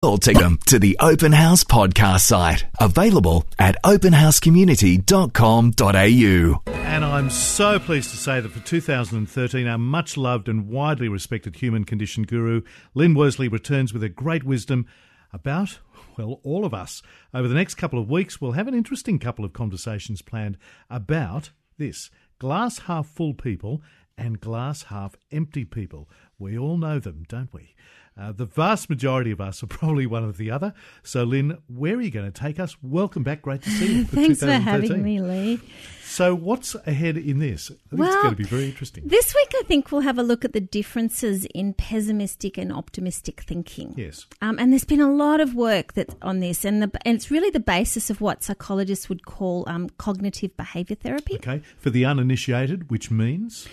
Or take them to the Open House podcast site, available at openhousecommunity.com.au. And I'm so pleased to say that for 2013, our much loved and widely respected human condition guru, Lyn Worsley, returns with a great wisdom about, well, all of us. Over the next couple of weeks, we'll have an interesting couple of conversations planned about this glass half full people and glass half empty people. We all know them, don't we? Uh, the vast majority of us are probably one or the other. So, Lyn, where are you going to take us? Welcome back. Great to see you. For Thanks for having me, Lee. So, what's ahead in this? Well, it's going to be very interesting. This week, I think we'll have a look at the differences in pessimistic and optimistic thinking. Yes. Um, and there's been a lot of work that on this, and, the, and it's really the basis of what psychologists would call um, cognitive behavior therapy. Okay. For the uninitiated, which means?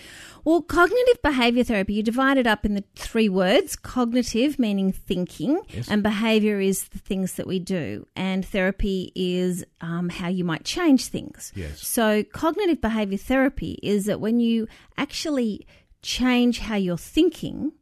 Well, cognitive behavior therapy, you divide it up in the three words cognitive, meaning thinking, Yes. and behavior is the things that we do, and therapy is um, how you might change things. Yes. So, cognitive behavior therapy is that when you actually change how you're thinking,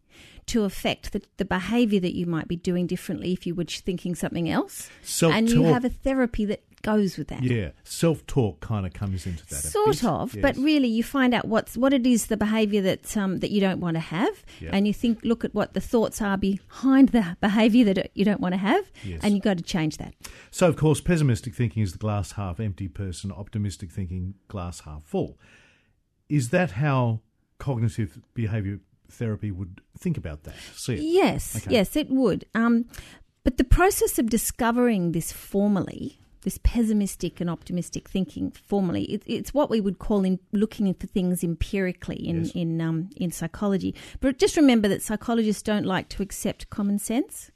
to affect the, the behavior that you might be doing differently if you were thinking something else. and you have a therapy that goes with that. Yeah. Self talk kind of comes into that. Sort of, but really, you find out what's what it is the behaviour that um, that you don't want to have, Yeah. and you think, look at what the thoughts are behind the behaviour that you don't want to have, Yes. and you've got to change that. So, of course, pessimistic thinking is the glass half empty person, optimistic thinking, glass half full. Is that how cognitive behavior therapy would think about that? See it? Yes, Okay. yes, it would. Um, but the process of discovering this formally, this pessimistic and optimistic thinking formally, it, it's what we would call in looking for things empirically in Yes. in um, in psychology. But just remember that psychologists don't like to accept common sense.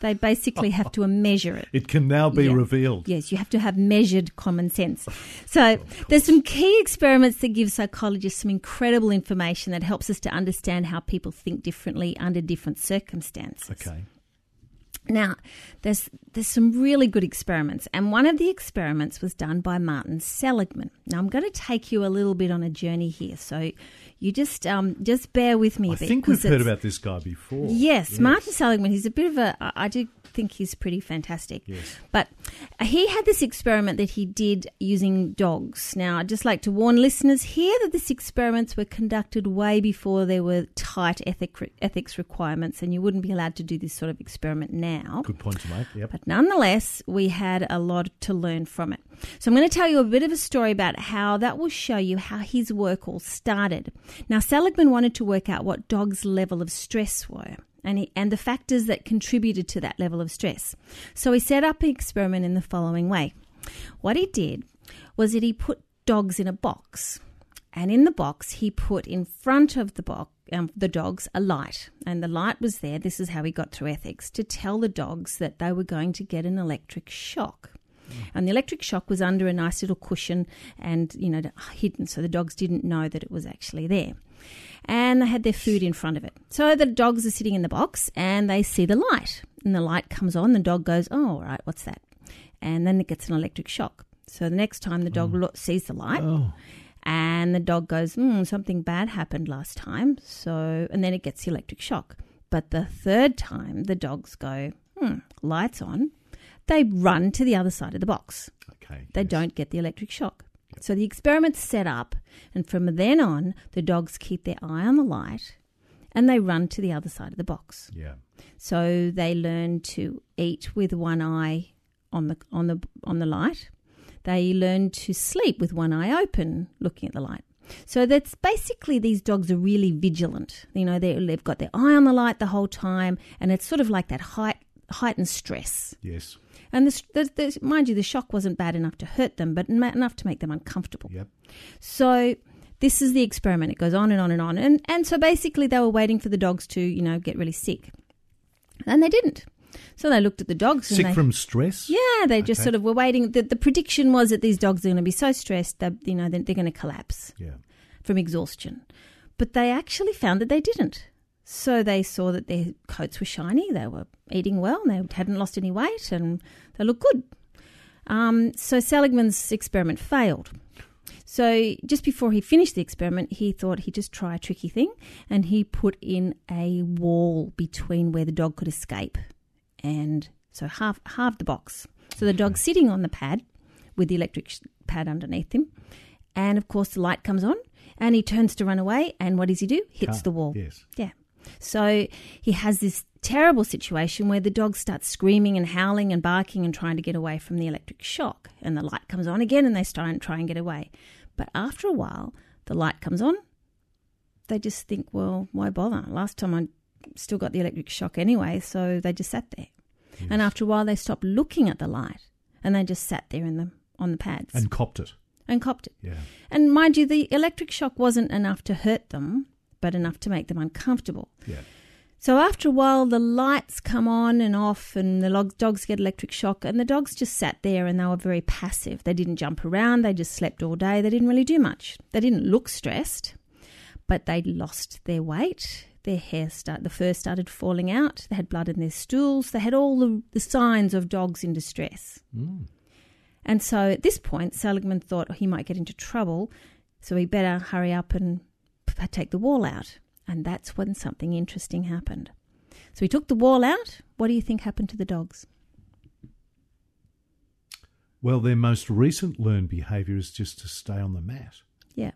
They basically have to measure it. It can now be Yeah. revealed. Yes, you have to have measured common sense. So there's some key experiments that give psychologists some incredible information that helps us to understand how people think differently under different circumstances. Okay. Now, there's there's some really good experiments, and one of the experiments was done by Martin Seligman. Now, I'm going to take you a little bit on a journey here, so you just um, just bear with me a I bit. I think we've heard about this guy before. Yes, Martin Seligman. He's a bit of a I do think he's pretty fantastic. Yes. But he had this experiment that he did using dogs. Now, I'd just like to warn listeners here that these experiments were conducted way before there were tight ethic, ethics requirements, and you wouldn't be allowed to do this sort of experiment now. Good point to make. Yep. But nonetheless, we had a lot to learn from it. So I'm going to tell you a bit of a story about how that will show you how his work all started. Now, Seligman wanted to work out what dogs' level of stress were. And, he, and the factors that contributed to that level of stress. So he set up an experiment in the following way. What he did was that he put dogs in a box, and in the box he put in front of the box um, the dogs a light, and the light was there. This is how he got through ethics to tell the dogs that they were going to get an electric shock. And the electric shock was under a nice little cushion and, you know, hidden so the dogs didn't know that it was actually there. And they had their food in front of it. So the dogs are sitting in the box and they see the light. And the light comes on, the dog goes, Oh, all right, what's that? And then it gets an electric shock. So the next time the dog lo- sees the light, Oh, and the dog goes, hmm, something bad happened last time. So, and then it gets the electric shock. But the third time, the dogs go, hmm, lights on. They run to the other side of the box. okay. They yes. don't get the electric shock. So the experiment's set up, and from then on, the dogs keep their eye on the light and they run to the other side of the box. Yeah. So they learn to eat with one eye on the on the on the light. They learn to sleep with one eye open, looking at the light. So that's basically these dogs are really vigilant. You know, they, they've got their eye on the light the whole time, and it's sort of like that height, heightened stress. Yes. And the, the, the, mind you, the shock wasn't bad enough to hurt them, but enough to make them uncomfortable. Yep. So this is the experiment. It goes on and on and on. And, and so basically they were waiting for the dogs to, you know, get really sick. And they didn't. So they looked at the dogs and Sick they, from stress. yeah, they just Okay. sort of were waiting. The, the prediction was that these dogs are going to be so stressed that, you know, they're, they're going to collapse Yeah. from exhaustion. But they actually found that they didn't. So they saw that their coats were shiny, they were eating well, and they hadn't lost any weight, and they looked good. Um, so Seligman's experiment failed. So just before he finished the experiment, he thought he'd just try a tricky thing, and he put in a wall between where the dog could escape and so half half the box. So the dog's sitting on the pad with the electric sh- pad underneath him, and of course the light comes on, and he turns to run away, and what does he do? Hits Can't- the wall. Yes. Yeah. So he has this terrible situation where the dog starts screaming and howling and barking and trying to get away from the electric shock. And the light comes on again and they start and try and get away. But after a while, the light comes on. They just think, well, why bother? Last time I still got the electric shock anyway, so they just sat there. And after a while, they stopped looking at the light and they just sat there in the, on the pads And copped it. and copped it. Yeah. And mind you, the electric shock wasn't enough to hurt them, but enough to make them uncomfortable. Yeah. So after a while, the lights come on and off, and the dogs get electric shock, and the dogs just sat there and they were very passive. They didn't jump around, they just slept all day. They didn't really do much. They didn't look stressed, but they lost their weight. Their hair start, the fur started falling out. They had blood in their stools. They had all the, the signs of dogs in distress. Mm. And so at this point, Seligman thought oh, he might get into trouble, so he better hurry up and take the wall out. And that's when something interesting happened. So he took the wall out. What do you think happened to the dogs? Well, their most recent learned behaviour is just to stay on the mat. Yeah,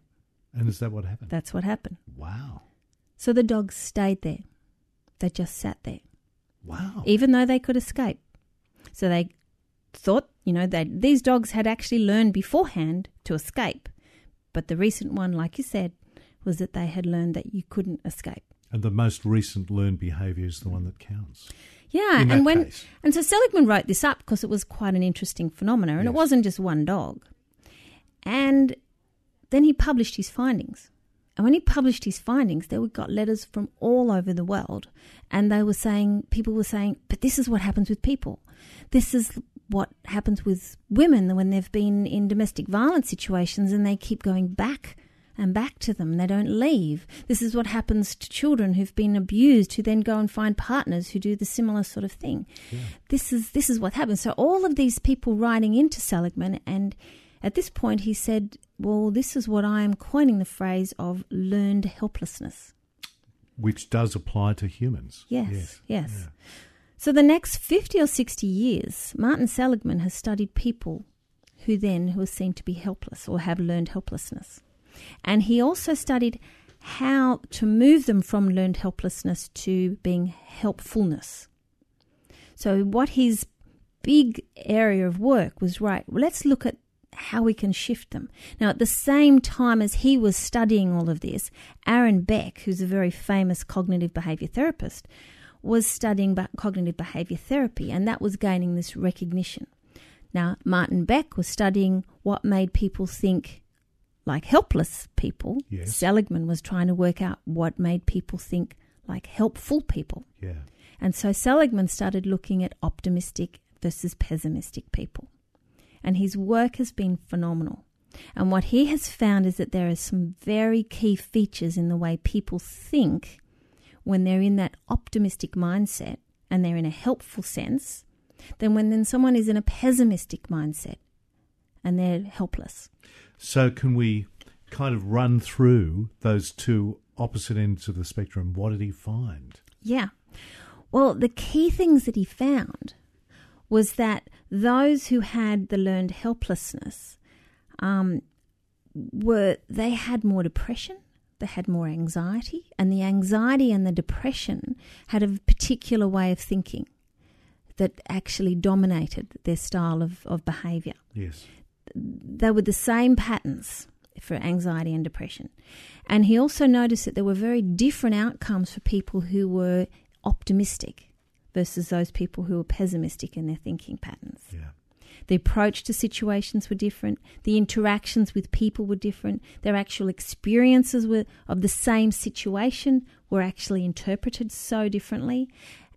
And is that what happened? that's what happened. wow. So the dogs stayed there. They just sat there, Wow. even though they could escape. So they thought, you know, that these dogs had actually learned beforehand to escape. But the recent one, like you said, was that they had learned that you couldn't escape. And the most recent learned behaviour is the one that counts. Yeah, and when case. and so Seligman wrote this up because it was quite an interesting phenomenon, and it wasn't just one dog. And then he published his findings. And when he published his findings, there we got letters from all over the world, and they were saying people were saying, "But this is what happens with people. This is what happens with women when they've been in domestic violence situations, and they keep going back." And back to them, they don't leave. This is what happens to children who've been abused, who then go and find partners who do the similar sort of thing. This is this is what happens. So all of these people writing into Seligman, and at this point he said, "Well, this is what I am coining the phrase of learned helplessness." Which does apply to humans. Yes, yes. Yeah. So the next 50 or 60 years, Martin Seligman has studied people who then who are seen to be helpless or have learned helplessness. And he also studied how to move them from learned helplessness to being helpfulness. So what his big area of work was right, well, let's look at how we can shift them. Now, at the same time as he was studying all of this, Aaron Beck, who's a very famous cognitive behavior therapist, was studying cognitive behavior therapy, and that was gaining this recognition. Now, Martin Beck was studying what made people think like helpless people. Yes. Seligman was trying to work out what made people think like helpful people. Yeah. And so Seligman started looking at optimistic versus pessimistic people. And his work has been phenomenal. And what he has found is that there are some very key features in the way people think when they're in that optimistic mindset and they're in a helpful sense than when then someone is in a pessimistic mindset and they're helpless. So can we kind of run through those two opposite ends of the spectrum? What did he find? Yeah. Well, the key things that he found was that those who had the learned helplessness um, were they had more depression, they had more anxiety, and the anxiety and the depression had a particular way of thinking that actually dominated their style of, of behavior Yes. They were the same patterns for anxiety and depression. And he also noticed that there were very different outcomes for people who were optimistic versus those people who were pessimistic in their thinking patterns. Yeah. The approach to situations were different. The interactions with people were different. Their actual experiences were of the same situation were actually interpreted so differently.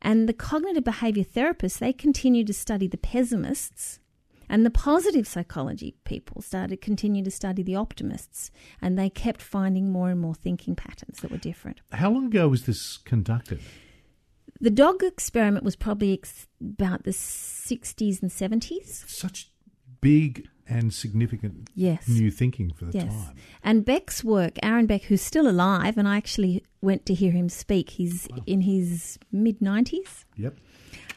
And the cognitive behavior therapists, they continued to study the pessimists and the positive psychology people started continue to study the optimists and they kept finding more and more thinking patterns that were different. How long ago was this conducted? The dog experiment was probably ex- about the 60s and 70s. Such big and significant Yes. new thinking for the Yes. time. And Beck's work, Aaron Beck, who's still alive, and I actually went to hear him speak. He's in his mid 90s. Yep.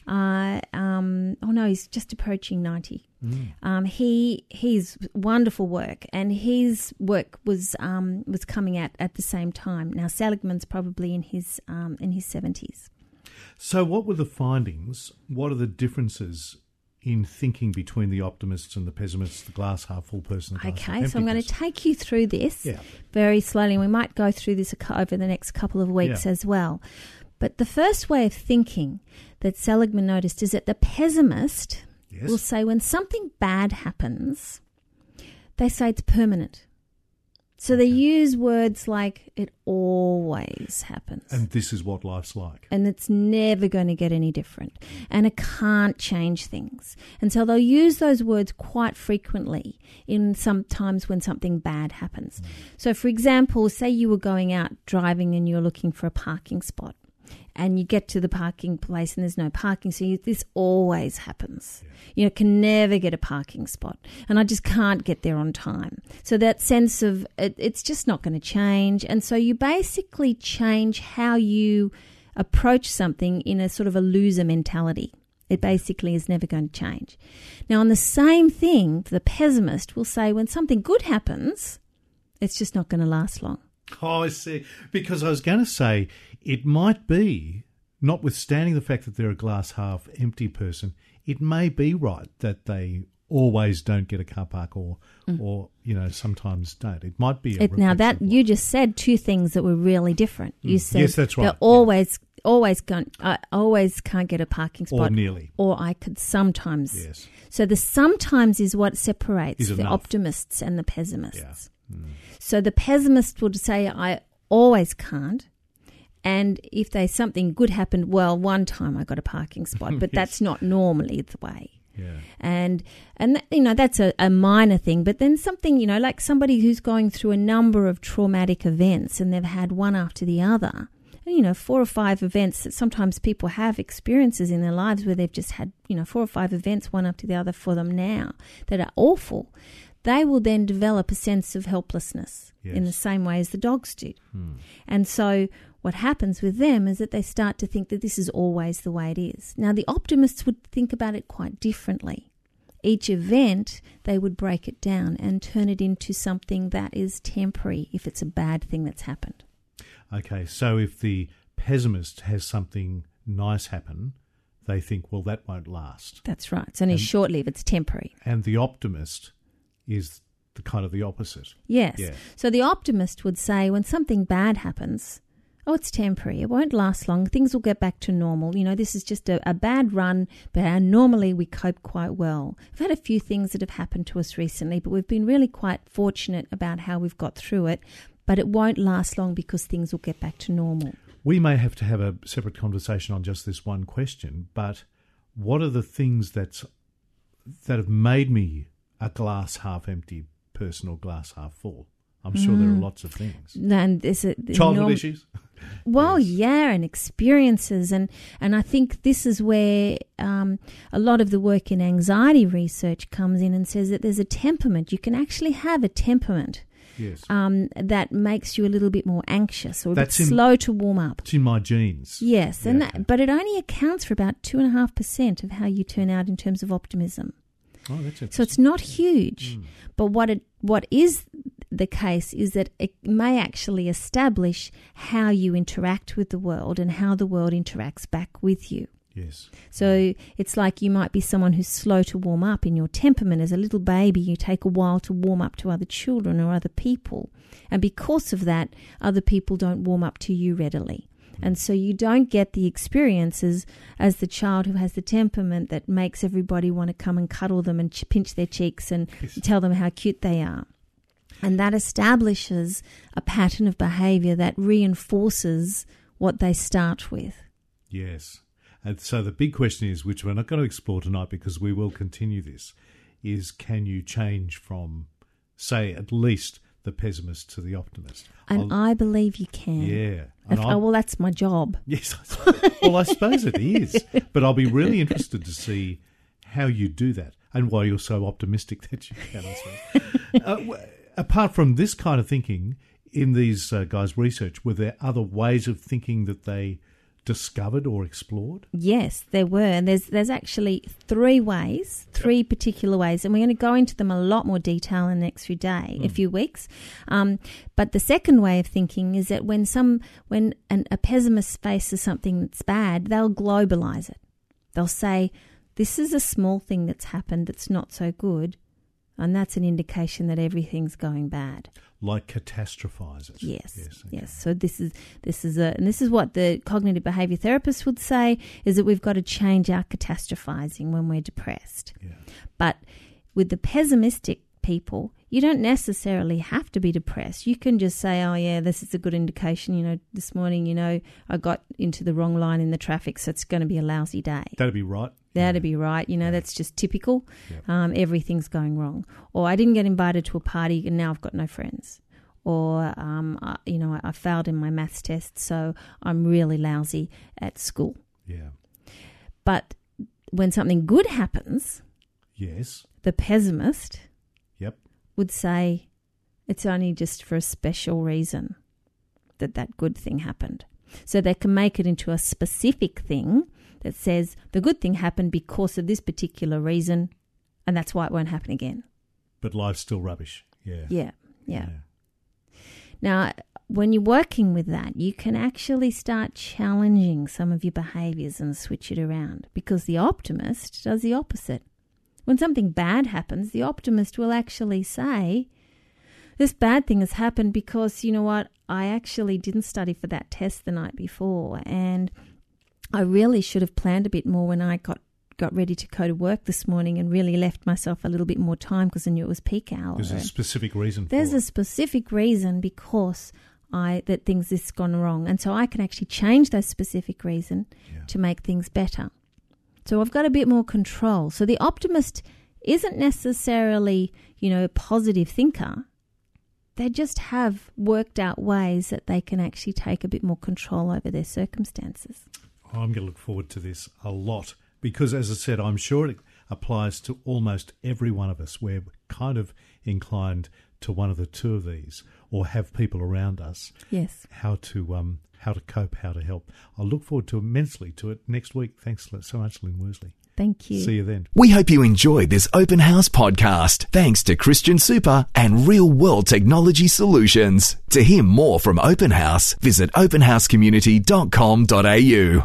Uh, um, oh no, he's just approaching ninety. Um, he his wonderful work, and his work was um, was coming out at the same time. Now Seligman's probably in his um, in his seventies. So, what were the findings? What are the differences in thinking between the optimists and the pessimists, the glass half full person? The glass half Okay, so I'm going to take you through this Yeah. very slowly. and We might go through this over the next couple of weeks Yeah. as well. But the first way of thinking that Seligman noticed is that the pessimist Yes. will say when something bad happens, they say it's permanent. So they use words like it always happens. And this is what life's like. and it's never going to get any different. And it can't change things. And so they'll use those words quite frequently in sometimes when something bad happens. Mm. So, for example, say you were going out driving and you're looking for a parking spot. And you get to the parking place and there's no parking, so you, this always happens. You know, can never get a parking spot, and I just can't get there on time. So that sense of it, it's just not going to change, and so you basically change how you approach something in a sort of a loser mentality. It basically is never going to change. Now, on the same thing, the pessimist will say when something good happens, it's just not going to last long. Oh, I see. Because I was going to say it might be, notwithstanding the fact that they're a glass half empty person, it may be right that they always don't get a car park or, or you know, sometimes don't. It might be. A Mm. It, now that you just said two things that were really different. You said Yes, that's right. They're Yeah. always, always can't, I always can't get a parking spot or nearly. or I could sometimes. Yes. So the sometimes is what separates Is the optimists and the pessimists. Yeah. Mm. So the pessimist would say, "I always can't." And if they something good happened, well, one time I got a parking spot, but Yes. that's not normally the way Yeah. and and that, you know that's a, a minor thing but then something you know like somebody who's going through a number of traumatic events and they've had one after the other and, you know four or five events that sometimes people have experiences in their lives where they've just had you know four or five events one after the other for them now that are awful they will then develop a sense of helplessness in the same way as the dogs do Hmm. and so what happens with them is that they start to think that this is always the way it is. Now, the optimists would think about it quite differently. Each event, they would break it down and turn it into something that is temporary if it's a bad thing that's happened. Okay. So if the pessimist has something nice happen, they think, well, that won't last. That's right. It's only short lived, it's temporary. And the optimist is the kind of the opposite. Yes. Yeah. So the optimist would say when something bad happens, oh, it's temporary. It won't last long. Things will get back to normal. You know, this is just a, a bad run, but uh, normally we cope quite well. We've had a few things that have happened to us recently, but we've been really quite fortunate about how we've got through it. But it won't last long because things will get back to normal. We may have to have a separate conversation on just this one question, but what are the things that's that have made me a glass half empty person or glass half full? I'm sure there are lots of things. And there's a the Childhood norm- issues. Well, Yes. yeah, and experiences, and and I think this is where um, a lot of the work in anxiety research comes in and says that there's a temperament. You can actually have a temperament Yes, um, that makes you a little bit more anxious or a That's bit in- slow to warm up. it's in my genes. Yes, and that, but it only accounts for about two and a half percent of how you turn out in terms of optimism. Oh, that's. So it's not huge, Mm. but what it what is the case is that it may actually establish how you interact with the world and how the world interacts back with you. Yes. So it's like you might be someone who's slow to warm up in your temperament. As a little baby, you take a while to warm up to other children or other people. And because of that, other people don't warm up to you readily. Hmm. And so you don't get the experiences as the child who has the temperament that makes everybody want to come and cuddle them and ch- pinch their cheeks and Yes. tell them how cute they are. And that establishes a pattern of behavior that reinforces what they start with. Yes. And so the big question is, which we're not going to explore tonight because we will continue this, is can you change from, say, at least the pessimist to the optimist? And I'll- I believe you can. yeah. If, oh, well, that's my job. Yes. well, I suppose it is. But I'll be really interested to see how you do that and why you're so optimistic that you can, uh, apart from this kind of thinking, in these uh, guys' research, were there other ways of thinking that they discovered or explored? Yes, there were. And there's there's actually three ways, three particular ways, and we're going to go into them a lot more detail in the next few day, a few weeks. Um, but the second way of thinking is that when some when an, a pessimist faces something that's bad, they'll globalize it. They'll say, "This is a small thing that's happened that's not so good." And that's an indication that everything's going bad. Like catastrophize it. Yes, yes. okay. So this is this is a and this is what the cognitive behavior therapist would say is that we've got to change our catastrophizing when we're depressed. Yeah. But with the pessimistic people, you don't necessarily have to be depressed. You can just say, "Oh yeah, this is a good indication." You know, this morning, you know, I got into the wrong line in the traffic, so it's going to be a lousy day. That'd be right. That'd be right. You know, that's just typical. Yep. Um, everything's going wrong. Or I didn't get invited to a party and now I've got no friends. Or, um, I, you know, I, I failed in my maths test, so I'm really lousy at school. Yeah. But when something good happens, Yes. the pessimist Yep. would say it's only just for a special reason that that good thing happened. So they can make it into a specific thing that says the good thing happened because of this particular reason, and that's why it won't happen again. But life's still rubbish. Yeah. Yeah, yeah. Now, when you're working with that, you can actually start challenging some of your behaviors and switch it around because the optimist does the opposite. When something bad happens, the optimist will actually say, This bad thing has happened because, you know what, I actually didn't study for that test the night before, and I really should have planned a bit more when I got. Got ready to go to work this morning and really left myself a little bit more time because I knew it was peak hour. There's a specific reason there's a specific reason because I that things this gone wrong, and so I can actually change that specific reason Yeah. to make things better. So I've got a bit more control. So the optimist isn't necessarily, you know, a positive thinker. They just have worked out ways that they can actually take a bit more control over their circumstances. I'm going to look forward to this a lot because, as I said, I'm sure it applies to almost every one of us. We're kind of inclined to one of the two of these, or have people around us Yes. how to um, how to cope, how to help. I look forward to immensely to it next week. Thanks so much, Lyn Worsley. Thank you. See you then. We hope you enjoyed this open house podcast thanks to Christian Super and Real World Technology Solutions. To hear more from Open House, visit openhousecommunity.com.au.